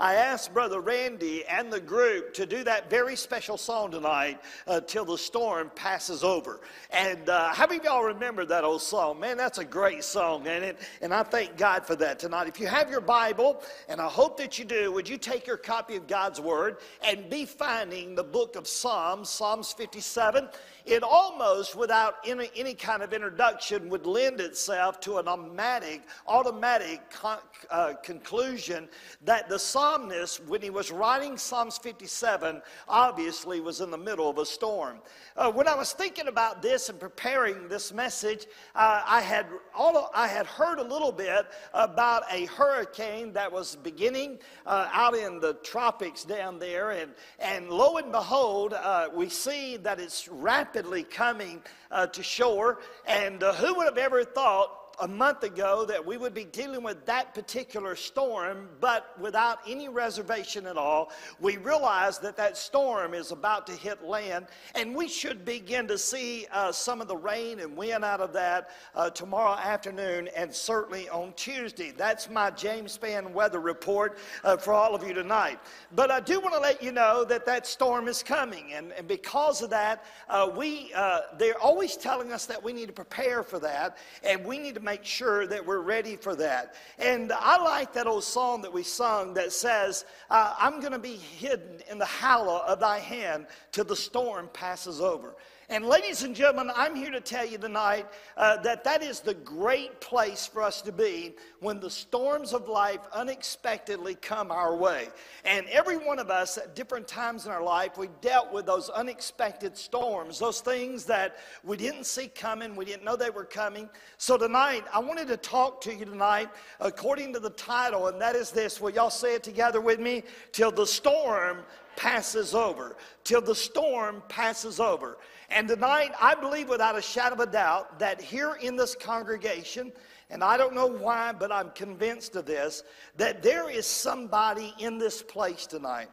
I asked Brother Randy and the group to do that very special song tonight, uh, Till the Storm Passes Over. And uh, how many of y'all remember that old song? Man, that's a great song, and, it, and I thank God for that tonight. If you have your Bible, and I hope that you do, would you take your copy of God's Word and be finding the book of Psalms, Psalms 57? It almost, without any, any kind of introduction, would lend itself to an automatic, automatic con, uh, conclusion that the psalmist, when he was writing Psalms 57, obviously was in the middle of a storm. Uh, when I was thinking about this and preparing this message, uh, I had all I had heard a little bit about a hurricane that was beginning uh, out in the tropics down there, and and lo and behold, uh, we see that it's rapid rapidly coming uh, to shore. And uh, who would have ever thought a month ago that we would be dealing with that particular storm, but without any reservation at all. We realize that that storm is about to hit land, and we should begin to see uh, some of the rain and wind out of that uh, tomorrow afternoon and certainly on Tuesday. That's my James Spann weather report uh, for all of you tonight. But I do want to let you know that that storm is coming, and, and because of that, uh, we uh, they're always telling us that we need to prepare for that, and we need to make sure that we're ready for that. And I like that old song that we sung that says, uh, I'm going to be hidden in the hollow of thy hand till the storm passes over. And, ladies and gentlemen, I'm here to tell you tonight uh, that that is the great place for us to be when the storms of life unexpectedly come our way. And every one of us at different times in our life, we dealt with those unexpected storms, those things that we didn't see coming, we didn't know they were coming. So, tonight, I wanted to talk to you tonight according to the title, and that is this. Will y'all say it together with me? Till the storm passes over. Till the storm passes over. And tonight, I believe without a shadow of a doubt that here in this congregation, and I don't know why, but I'm convinced of this, that there is somebody in this place tonight.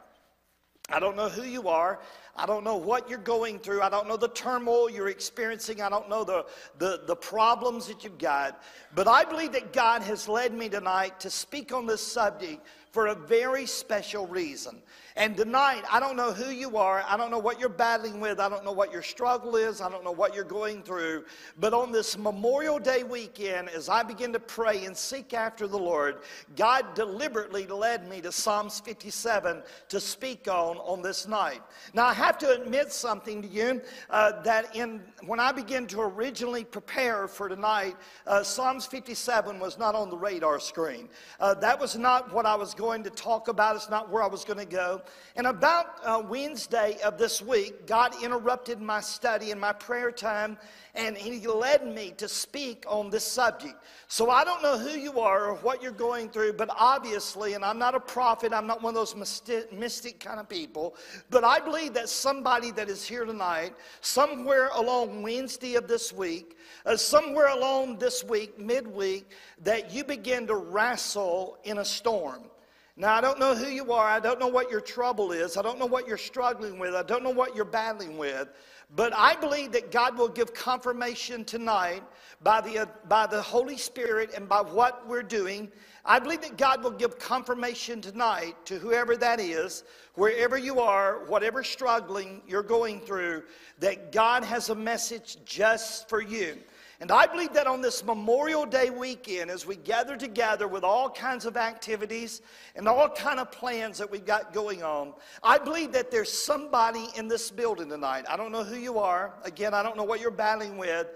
I don't know who you are. I don't know what you're going through. I don't know the turmoil you're experiencing. I don't know the, the, the problems that you've got. But I believe that God has led me tonight to speak on this subject for a very special reason. And tonight, I don't know who you are. I don't know what you're battling with. I don't know what your struggle is. I don't know what you're going through. But on this Memorial Day weekend, as I begin to pray and seek after the Lord, God deliberately led me to Psalms 57 to speak on on this night. Now, I have to admit something to you uh, that in when I began to originally prepare for tonight, uh, Psalms 57 was not on the radar screen. Uh, that was not what I was going to talk about. It's not where I was going to go. And about uh, Wednesday of this week, God interrupted my study and my prayer time, and He led me to speak on this subject. So I don't know who you are or what you're going through, but obviously, and I'm not a prophet, I'm not one of those mystic, kind of people, but I believe that somebody that is here tonight, somewhere along Wednesday of this week, uh, somewhere along this week, midweek, that you begin to wrestle in a storm. Now, I don't know who you are. I don't know what your trouble is. I don't know what you're struggling with. I don't know what you're battling with. But I believe that God will give confirmation tonight by the, uh, by the Holy Spirit and by what we're doing. I believe that God will give confirmation tonight to whoever that is, wherever you are, whatever struggling you're going through, that God has a message just for you. And I believe that on this Memorial Day weekend, as we gather together with all kinds of activities and all kind of plans that we've got going on, I believe that there's somebody in this building tonight. I don't know who you are. Again, I don't know what you're battling with,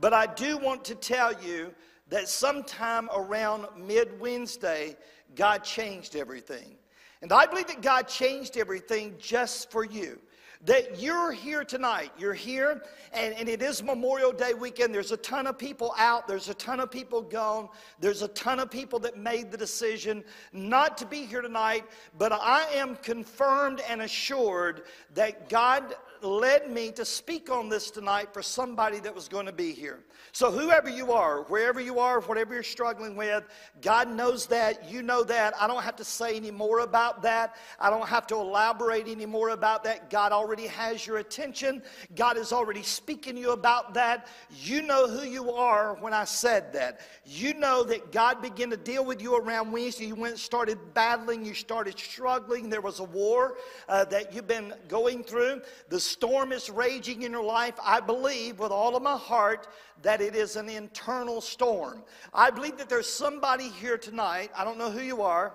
but I do want to tell you that sometime around mid Wednesday, God changed everything. And I believe that God changed everything just for you that you're here tonight. You're here, and, and it is Memorial Day weekend. There's a ton of people out, there's a ton of people gone, there's a ton of people that made the decision not to be here tonight. But I am confirmed and assured that God led me to speak on this tonight for somebody that was going to be here. So, whoever you are, wherever you are, whatever you're struggling with, God knows that. You know that. I don't have to say any more about that. I don't have to elaborate any more about that. God already has your attention. God is already speaking to you about that. You know who you are when I said that. You know that God began to deal with you around Wednesday. You went started battling, you started struggling. There was a war uh, that you've been going through. The storm is raging in your life. I believe with all of my heart that it is an internal storm. I believe that there's somebody here tonight, I don't know who you are,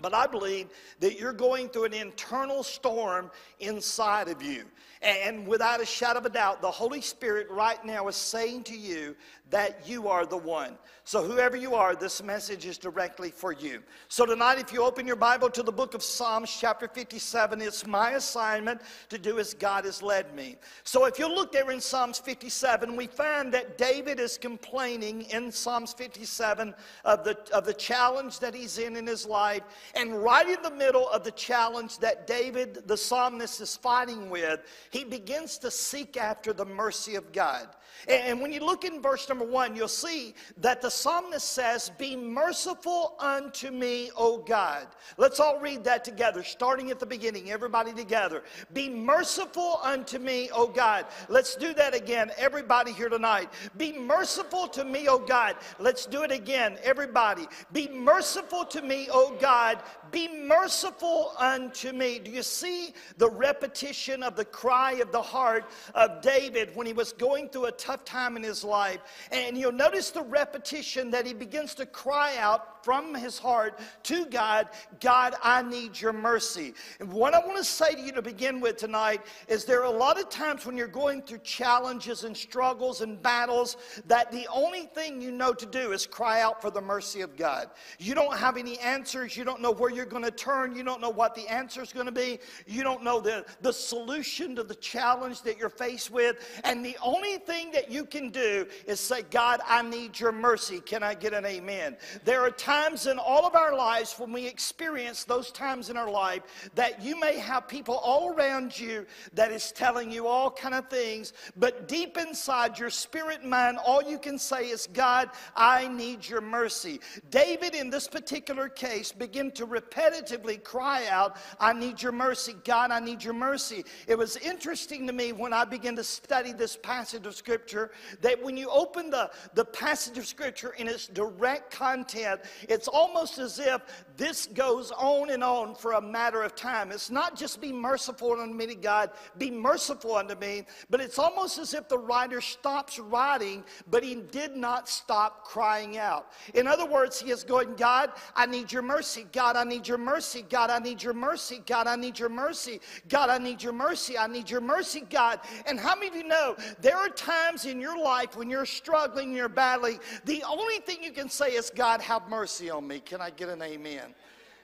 but I believe that you're going through an internal storm inside of you. And without a shadow of a doubt, the Holy Spirit right now is saying to you that you are the one. So, whoever you are, this message is directly for you. So, tonight, if you open your Bible to the book of Psalms, chapter 57, it's my assignment to do as God has led me. So, if you look there in Psalms 57, we find that David is complaining in Psalms 57 of the, of the challenge that he's in in his life. And right in the middle of the challenge that David, the psalmist, is fighting with, he begins to seek after the mercy of God. And when you look in verse number one, you'll see that the psalmist says, Be merciful unto me, O God. Let's all read that together, starting at the beginning, everybody together. Be merciful unto me, O God. Let's do that again, everybody here tonight. Be merciful to me, O God. Let's do it again, everybody. Be merciful to me, O God. Be merciful unto me. Do you see the repetition of the cry of the heart of David when he was going through a tough time in his life? And you'll notice the repetition that he begins to cry out from his heart to God, God, I need your mercy. And what I want to say to you to begin with tonight is there are a lot of times when you're going through challenges and struggles and battles that the only thing you know to do is cry out for the mercy of God. You don't have any answers. You don't know where you're going to turn. You don't know what the answer is going to be. You don't know the, the solution to the challenge that you're faced with. And the only thing that you can do is say, God, I need your mercy. Can I get an amen? There are times times in all of our lives when we experience those times in our life that you may have people all around you that is telling you all kind of things, but deep inside your spirit mind, all you can say is, God, I need your mercy. David, in this particular case, began to repetitively cry out, I need your mercy. God, I need your mercy. It was interesting to me when I began to study this passage of Scripture that when you open the, the passage of Scripture in its direct content, it's almost as if this goes on and on for a matter of time. It's not just be merciful unto me, God, be merciful unto me, but it's almost as if the writer stops writing, but he did not stop crying out. In other words, he is going, God, I need your mercy. God, I need your mercy. God, I need your mercy. God, I need your mercy. God, I need your mercy. I need your mercy, God. And how many of you know there are times in your life when you're struggling, you're battling, the only thing you can say is, God, have mercy mercy on me. Can I get an amen?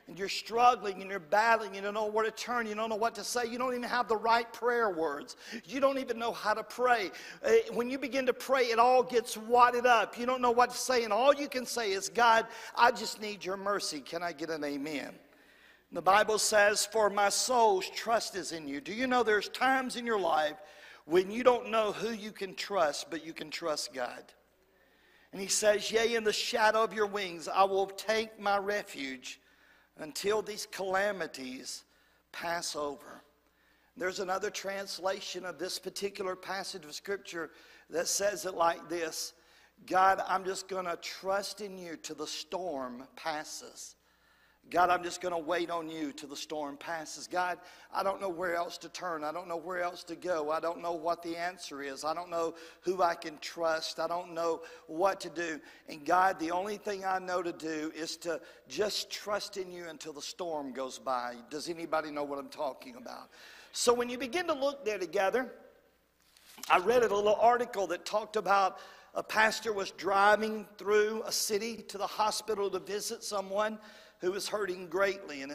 And you're struggling and you're battling, you don't know where to turn, you don't know what to say, you don't even have the right prayer words, you don't even know how to pray. Uh, when you begin to pray, it all gets wadded up. You don't know what to say, and all you can say is, God, I just need your mercy. Can I get an amen? The Bible says, For my soul's trust is in you. Do you know there's times in your life when you don't know who you can trust, but you can trust God? And he says, Yea, in the shadow of your wings, I will take my refuge until these calamities pass over. There's another translation of this particular passage of Scripture that says it like this God, I'm just going to trust in you till the storm passes. God, I'm just going to wait on you till the storm passes. God, I don't know where else to turn. I don't know where else to go. I don't know what the answer is. I don't know who I can trust. I don't know what to do. And God, the only thing I know to do is to just trust in you until the storm goes by. Does anybody know what I'm talking about? So when you begin to look there together, I read a little article that talked about a pastor was driving through a city to the hospital to visit someone who was hurting greatly. And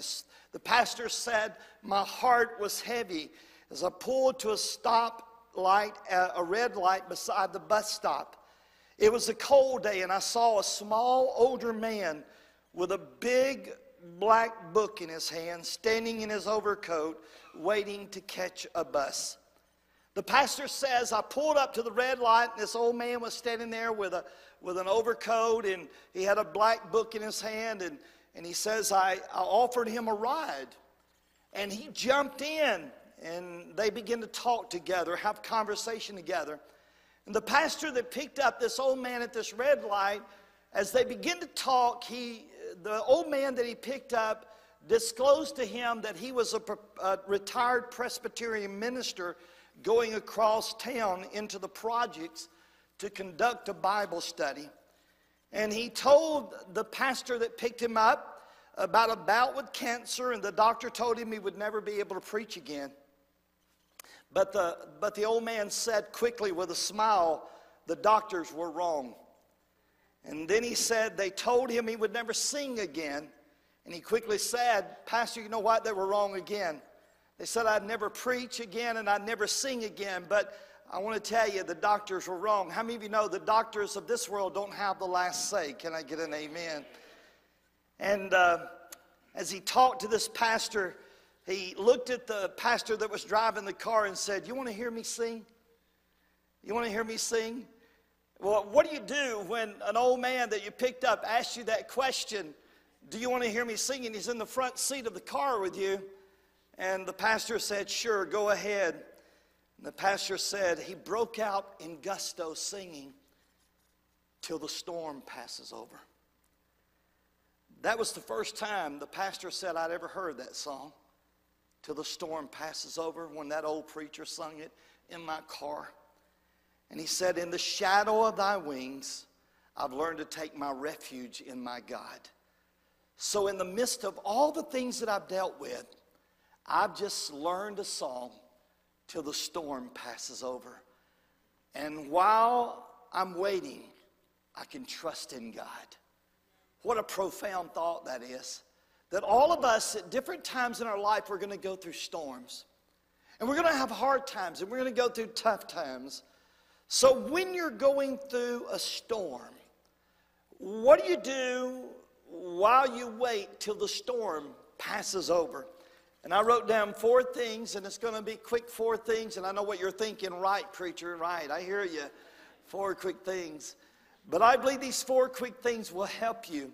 the pastor said, My heart was heavy as I pulled to a stop light, a red light beside the bus stop. It was a cold day, and I saw a small older man with a big black book in his hand, standing in his overcoat, waiting to catch a bus. The pastor says, I pulled up to the red light, and this old man was standing there with, a, with an overcoat, and he had a black book in his hand, and and he says, I, I offered him a ride. And he jumped in and they begin to talk together, have conversation together. And the pastor that picked up this old man at this red light, as they begin to talk, he, the old man that he picked up disclosed to him that he was a, a retired Presbyterian minister going across town into the projects to conduct a Bible study. And he told the pastor that picked him up about a bout with cancer, and the doctor told him he would never be able to preach again. But the, but the old man said quickly with a smile, the doctors were wrong. And then he said they told him he would never sing again. And he quickly said, Pastor, you know what? They were wrong again. They said I'd never preach again and I'd never sing again. But I want to tell you, the doctors were wrong. How many of you know the doctors of this world don't have the last say? Can I get an amen? And uh, as he talked to this pastor, he looked at the pastor that was driving the car and said, You want to hear me sing? You want to hear me sing? Well, what do you do when an old man that you picked up asks you that question? Do you want to hear me sing? And he's in the front seat of the car with you. And the pastor said, Sure, go ahead. The pastor said, He broke out in gusto singing till the storm passes over. That was the first time the pastor said I'd ever heard that song. Till the storm passes over, when that old preacher sung it in my car. And he said, In the shadow of thy wings, I've learned to take my refuge in my God. So, in the midst of all the things that I've dealt with, I've just learned a song till the storm passes over. And while I'm waiting, I can trust in God. What a profound thought that is. That all of us at different times in our life, we're going to go through storms. And we're going to have hard times and we're going to go through tough times. So when you're going through a storm, what do you do while you wait till the storm passes over? And I wrote down four things, and it's going to be quick four things. And I know what you're thinking, right, preacher, right. I hear you. Four quick things. But I believe these four quick things will help you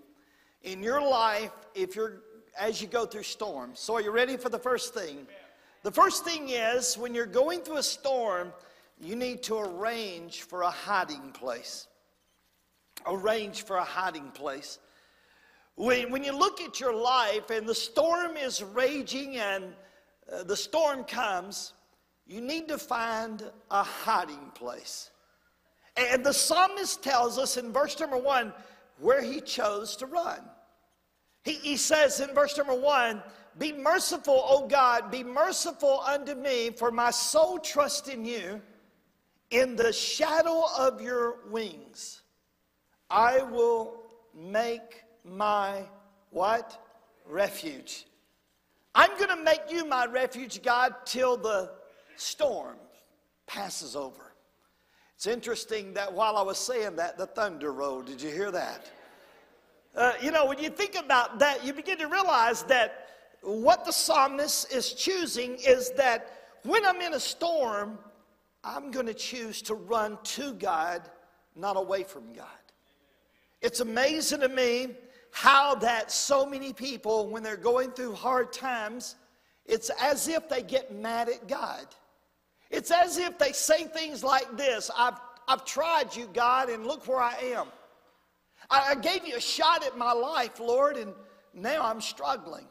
in your life if you're as you go through storms. So are you ready for the first thing? The first thing is when you're going through a storm, you need to arrange for a hiding place. Arrange for a hiding place. When, when you look at your life and the storm is raging and uh, the storm comes, you need to find a hiding place. And the psalmist tells us in verse number one where he chose to run. He, he says in verse number one, Be merciful, O God, be merciful unto me, for my soul trusts in you. In the shadow of your wings, I will make my what? Refuge. I'm going to make you my refuge, God, till the storm passes over. It's interesting that while I was saying that, the thunder rolled. Did you hear that? Uh, you know, when you think about that, you begin to realize that what the psalmist is choosing is that when I'm in a storm, I'm going to choose to run to God, not away from God. It's amazing to me how that so many people, when they're going through hard times, it's as if they get mad at God. It's as if they say things like this I've, I've tried you, God, and look where I am. I, I gave you a shot at my life, Lord, and now I'm struggling.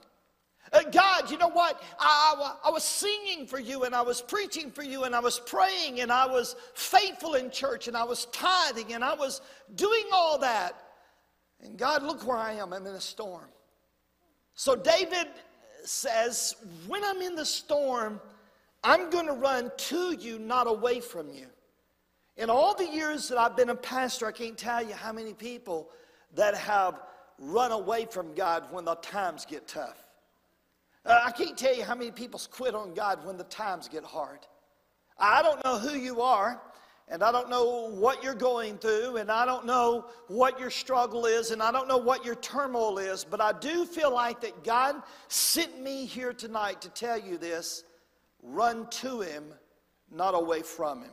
Uh, God, you know what? I, I, I, was singing for you and I was preaching for you and I was praying and I was faithful in church and I was tithing and I was doing all that. And God, look where I am. I'm in a storm. So David says, When I'm in the storm, I'm going to run to you, not away from you. In all the years that I've been a pastor, I can't tell you how many people that have run away from God when the times get tough. Uh, I can't tell you how many people quit on God when the times get hard. I don't know who you are, and I don't know what you're going through, and I don't know what your struggle is, and I don't know what your turmoil is, but I do feel like that God sent me here tonight to tell you this run to Him, not away from Him.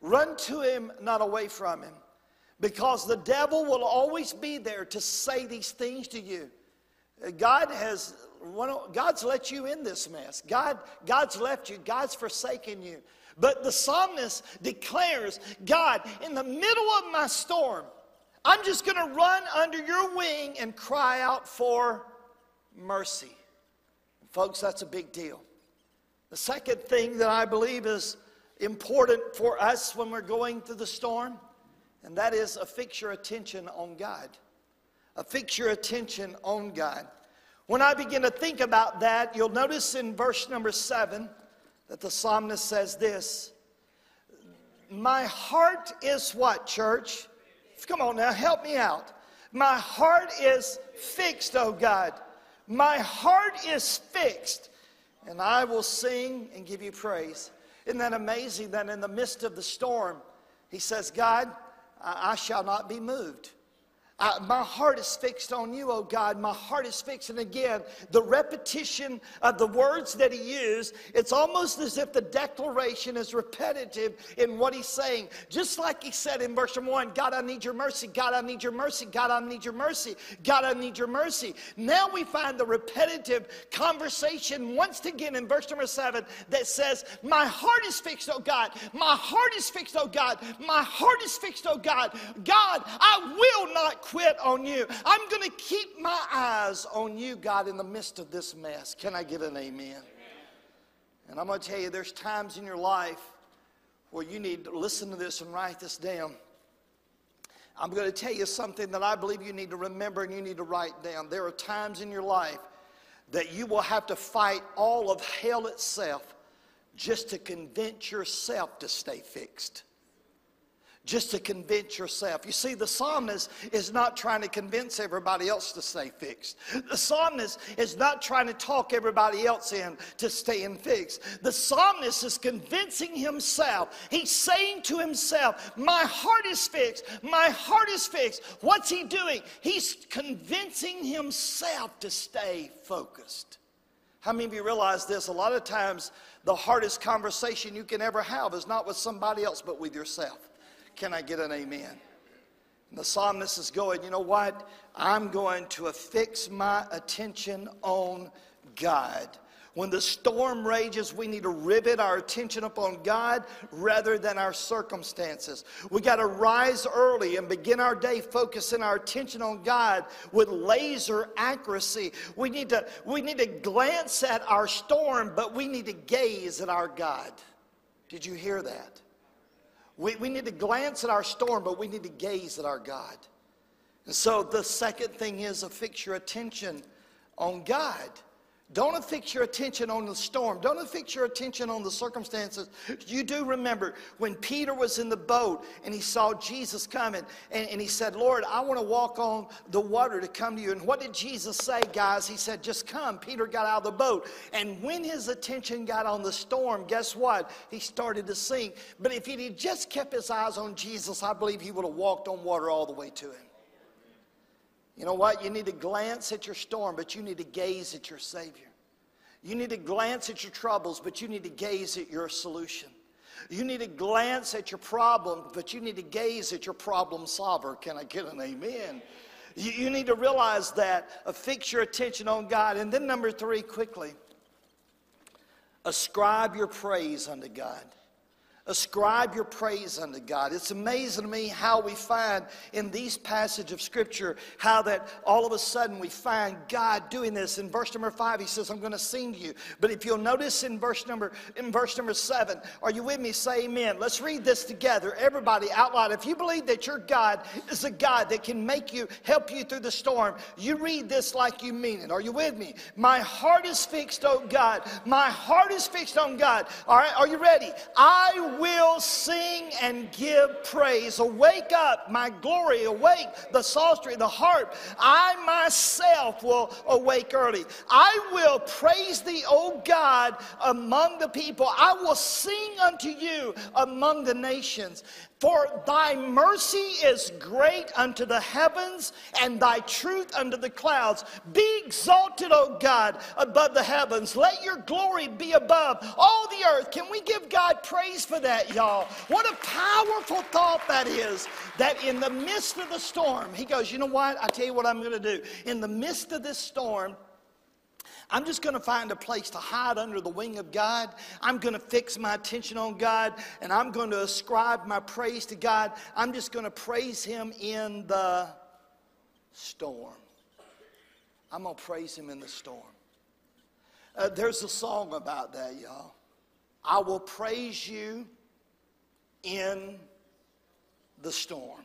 Run to Him, not away from Him. Because the devil will always be there to say these things to you. God has God's let you in this mess. God, God's left you. God's forsaken you. But the psalmist declares, God, in the middle of my storm, I'm just going to run under your wing and cry out for mercy. Folks, that's a big deal. The second thing that I believe is important for us when we're going through the storm, and that is affix your attention on God. Affix your attention on God. When I begin to think about that, you'll notice in verse number seven that the psalmist says this My heart is what, church? Come on now, help me out. My heart is fixed, oh God. My heart is fixed, and I will sing and give you praise. Isn't that amazing that in the midst of the storm, he says, God, I, shall not be moved. Uh, my heart is fixed on you, oh God. My heart is fixed. And again, the repetition of the words that he used, it's almost as if the declaration is repetitive in what he's saying. Just like he said in verse one God, I need your mercy. God, I need your mercy. God, I need your mercy. God, I need your mercy. Now we find the repetitive conversation once again in verse number seven that says, My heart is fixed, oh God. My heart is fixed, oh God. My heart is fixed, oh God. God, I will not quit on you. I'm going to keep my eyes on you, God, in the midst of this mess. Can I get an amen? amen. And I'm going to tell you, there's times in your life where you need to listen to this and write this down. I'm going to tell you something that I believe you need to remember and you need to write down. There are times in your life that you will have to fight all of hell itself just to convince yourself to stay fixed just to convince yourself. You see, the psalmist is not trying to convince everybody else to stay fixed. The psalmist is not trying to talk everybody else in to stay in fixed. The psalmist is convincing himself. He's saying to himself, My heart is fixed. My heart is fixed. What's he doing? He's convincing himself to stay focused. How many of you realize this? A lot of times, the hardest conversation you can ever have is not with somebody else, but with yourself. Can I get an amen? And the psalmist is going, you know what? I'm going to affix my attention on God. When the storm rages, we need to rivet our attention upon God rather than our circumstances. We got to rise early and begin our day focusing our attention on God with laser accuracy. We need to, we need to glance at our storm, but we need to gaze at our God. Did you hear that? We, we need to glance at our storm, but we need to gaze at our God. And so the second thing is to fix your attention on God. Don't fix your attention on the storm. Don't fix your attention on the circumstances. You do remember when Peter was in the boat and he saw Jesus coming and, and he said, Lord, I want to walk on the water to come to you. And what did Jesus say, guys? He said, just come. Peter got out of the boat. And when his attention got on the storm, guess what? He started to sink. But if he had just kept his eyes on Jesus, I believe he would have walked on water all the way to him. You know what? You need to glance at your storm, but you need to gaze at your Savior. You need to glance at your troubles, but you need to gaze at your solution. You need to glance at your problem, but you need to gaze at your problem solver. Can I get an amen? You, you need to realize that, uh, fix your attention on God. And then, number three, quickly, ascribe your praise unto God ascribe your praise unto God. It's amazing to me how we find in these passages of Scripture how that all of a sudden we find God doing this. In verse number five, he says, I'm going to sing to you. But if you'll notice in verse number in verse number seven, are you with me? Say amen. Let's read this together. Everybody out loud. If you believe that your God is a God that can make you help you through the storm, you read this like you mean it. Are you with me? My heart is fixed on God. My heart is fixed on God. All right, are you ready? I will sing and give praise. Awake up, my glory, awake the psaltery, the harp. I myself will awake early. I will praise thee, O God, among the people. I will sing unto you among the nations. For thy mercy is great unto the heavens, and thy truth unto the clouds. Be exalted, O God, above the heavens. Let your glory be above all the earth. Can we give God praise for that, y'all? What a powerful thought that is. That in the midst of the storm, he goes, You know what? I tell you what I'm going to do. In the midst of this storm, I'm just going to find a place to hide under the wing of God. I'm going to fix my attention on God and I'm going to ascribe my praise to God. I'm just going to praise Him in the storm. I'm going to praise Him in the storm. Uh, there's a song about that, y'all. I will praise you in the storm.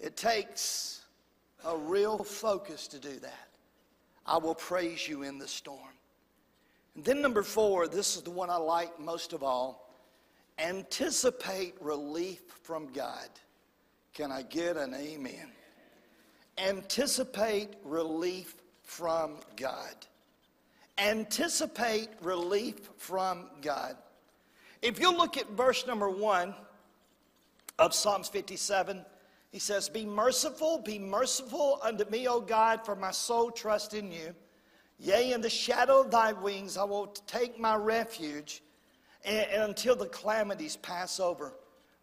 It takes a real focus to do that. I will praise you in the storm. And then, number four, this is the one I like most of all anticipate relief from God. Can I get an amen? Anticipate relief from God. Anticipate relief from God. If you look at verse number one of Psalms 57, he says, Be merciful, be merciful unto me, O God, for my soul trusts in you. Yea, in the shadow of thy wings I will take my refuge and, and until the calamities pass over.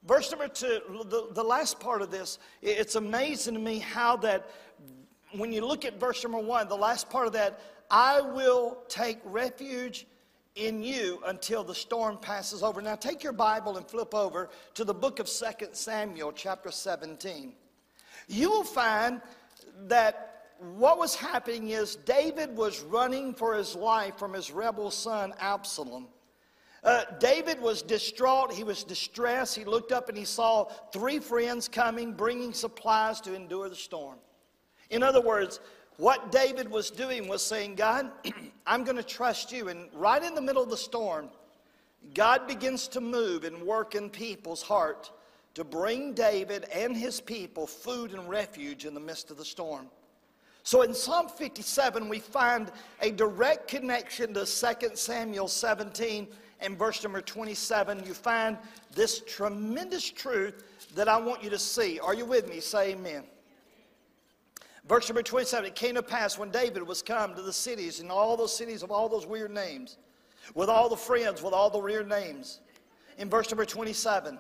Verse number two, the, the last part of this, it's amazing to me how that when you look at verse number one, the last part of that, I will take refuge in you until the storm passes over. Now take your Bible and flip over to the book of 2 Samuel, chapter 17. You will find that what was happening is David was running for his life from his rebel son Absalom. Uh, David was distraught. He was distressed. He looked up and he saw three friends coming, bringing supplies to endure the storm. In other words, what David was doing was saying, God, I'm going to trust you. And right in the middle of the storm, God begins to move and work in people's heart to bring David and his people food and refuge in the midst of the storm. So in Psalm 57, we find a direct connection to 2 Samuel 17 and verse number 27. You find this tremendous truth that I want you to see. Are you with me? Say amen. Verse number 27 It came to pass when David was come to the cities, and all those cities of all those weird names, with all the friends, with all the weird names. In verse number 27.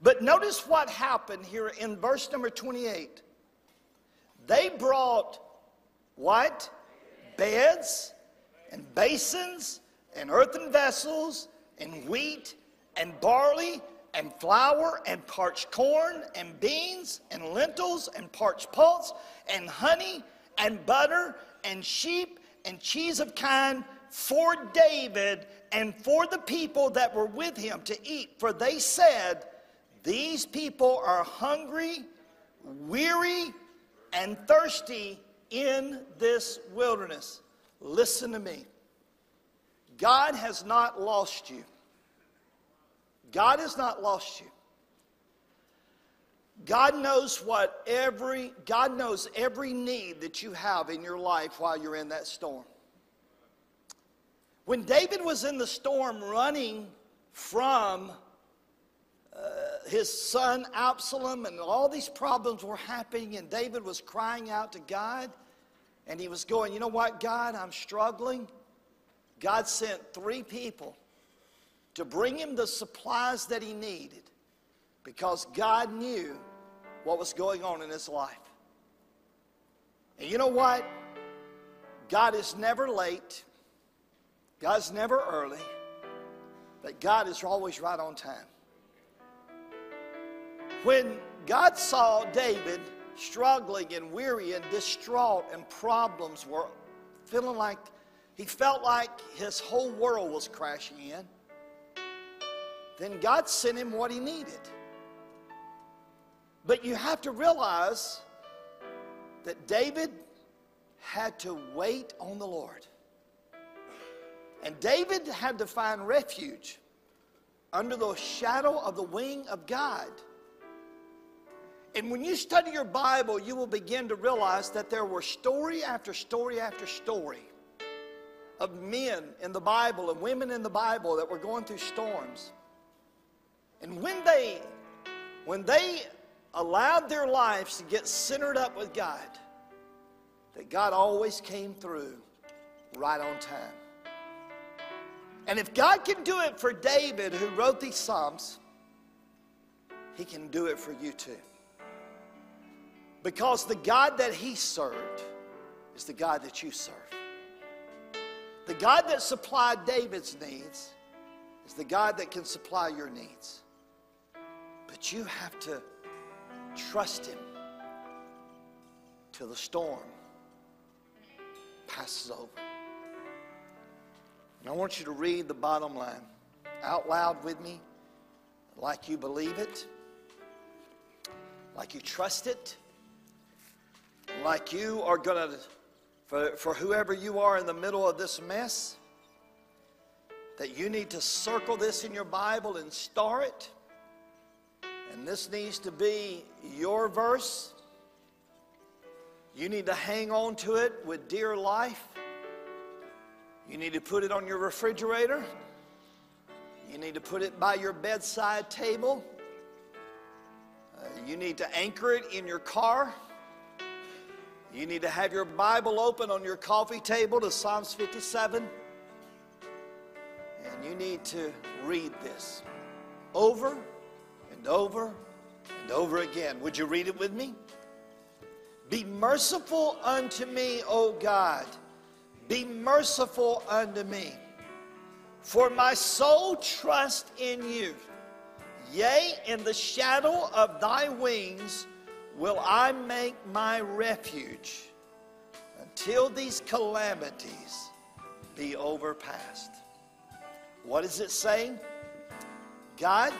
But notice what happened here in verse number 28. They brought what? Beds and basins and earthen vessels and wheat and barley and flour and parched corn and beans and lentils and parched pulse and honey and butter and sheep and cheese of kind for David and for the people that were with him to eat. For they said, These people are hungry, weary, and thirsty in this wilderness. Listen to me. God has not lost you. God has not lost you. God knows what every God knows every need that you have in your life while you're in that storm. When David was in the storm running from uh, his son Absalom and all these problems were happening and David was crying out to God and he was going, "You know what, God, I'm struggling." God sent 3 people to bring him the supplies that he needed because God knew what was going on in his life. And you know what? God is never late, God's never early, but God is always right on time. When God saw David struggling and weary and distraught and problems were feeling like he felt like his whole world was crashing in then God sent him what he needed. But you have to realize that David had to wait on the Lord. And David had to find refuge under the shadow of the wing of God. And when you study your Bible, you will begin to realize that there were story after story after story of men in the Bible and women in the Bible that were going through storms. And when they when they allowed their lives to get centered up with God, that God always came through right on time. And if God can do it for David, who wrote these Psalms, he can do it for you too. Because the God that he served is the God that you serve. The God that supplied David's needs is the God that can supply your needs. But you have to trust Him till the storm passes over. And I want you to read the bottom line out loud with me, like you believe it, like you trust it, like you are going to, for, for whoever you are in the middle of this mess, that you need to circle this in your Bible and star it. And this needs to be your verse. You need to hang on to it with dear life. You need to put it on your refrigerator. You need to put it by your bedside table. Uh, you need to anchor it in your car. You need to have your Bible open on your coffee table to Psalms 57. And you need to read this over and over and over again. Would you read it with me? Be merciful unto me, O God. Be merciful unto me. For my soul trust in you. Yea, in the shadow of thy wings will I make my refuge until these calamities be overpassed. What is it saying? God,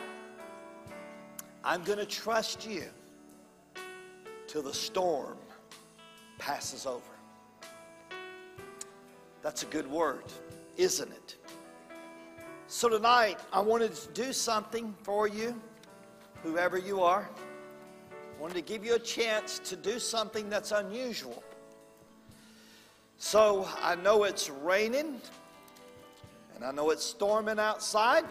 I'm going to trust you till the storm passes over. That's a good word, isn't it? So tonight, I wanted to do something for you, whoever you are. I wanted to give you a chance to do something that's unusual. So I know it's raining, and I know it's storming outside.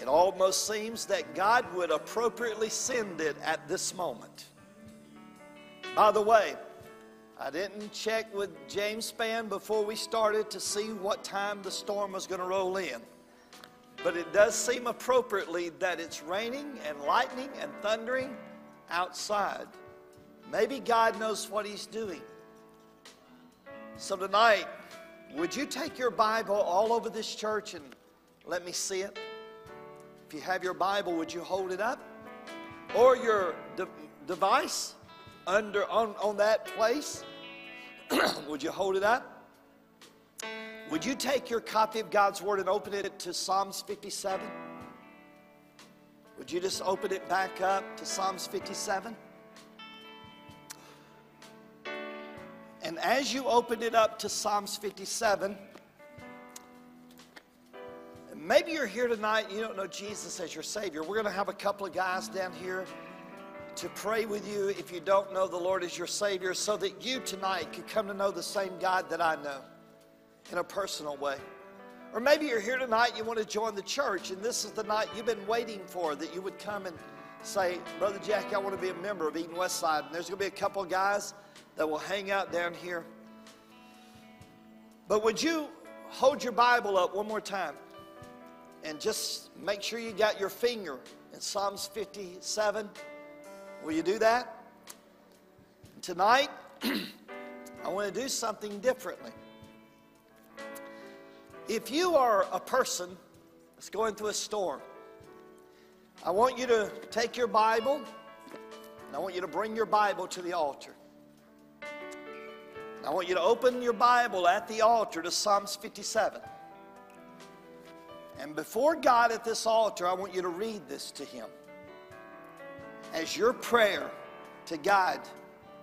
It almost seems that God would appropriately send it at this moment. By the way, I didn't check with James Spann before we started to see what time the storm was going to roll in. But it does seem appropriately that it's raining and lightning and thundering outside. Maybe God knows what He's doing. So tonight, would you take your Bible all over this church and let me see it? If you have your Bible, would you hold it up? Or your de- device under on, on that place? would you hold it up? Would you take your copy of God's Word and open it to Psalms 57? Would you just open it back up to Psalms 57? And as you open it up to Psalms 57, maybe you're here tonight and you don't know Jesus as your Savior. We're going to have a couple of guys down here to pray with you if you don't know the Lord as your Savior so that you tonight could come to know the same God that I know in a personal way. Or maybe you're here tonight, you want to join the church, and this is the night you've been waiting for that you would come and say, Brother Jack, I want to be a member of Eden West Side. And there's going to be a couple of guys that will hang out down here. But would you hold your Bible up one more time and just make sure you got your finger in Psalms 57? Will you do that? Tonight, I want to do something differently. If you are a person that's going through a storm, I want you to take your Bible and I want you to bring your Bible to the altar. I want you to open your Bible at the altar to Psalms 57. And before God at this altar, I want you to read this to Him as your prayer to God.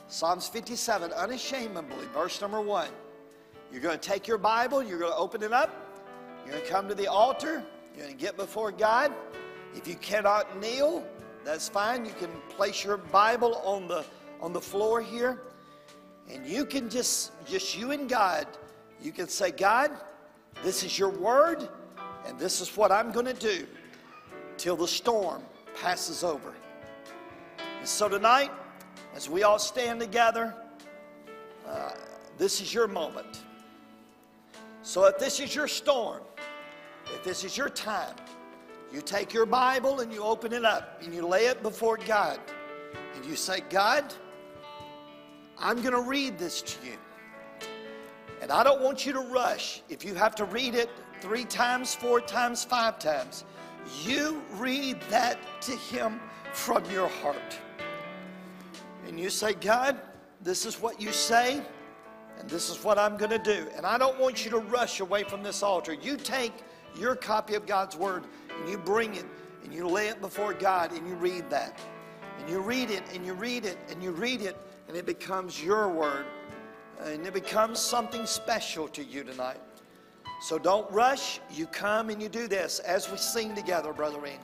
Psalms 57, unashamedly, verse number one. You're going to take your Bible, you're going to open it up, you're going to come to the altar, you're going to get before God. If you cannot kneel, that's fine. You can place your Bible on the on the floor here, and you can just just you and God. You can say, God, this is your word, and this is what I'm going to do till the storm passes over. And so tonight, as we all stand together, uh, this is your moment. So if this is your storm, if this is your time, you take your Bible and you open it up and you lay it before God. And you say, God, I'm going to read this to you. And And I don't want you to rush. If you have to read it three times, four times, five times, you read that to Him from your heart. And you say, God, this is what you say, and this is what I'm going to do. And I don't want you to rush away from this altar. You take your copy of God's Word and you bring it and you lay it before God and you read that. And you read it and you read it and you read it and it becomes your Word and it becomes something special to you tonight. So don't rush. You come and you do this as we sing together, Brother Randy.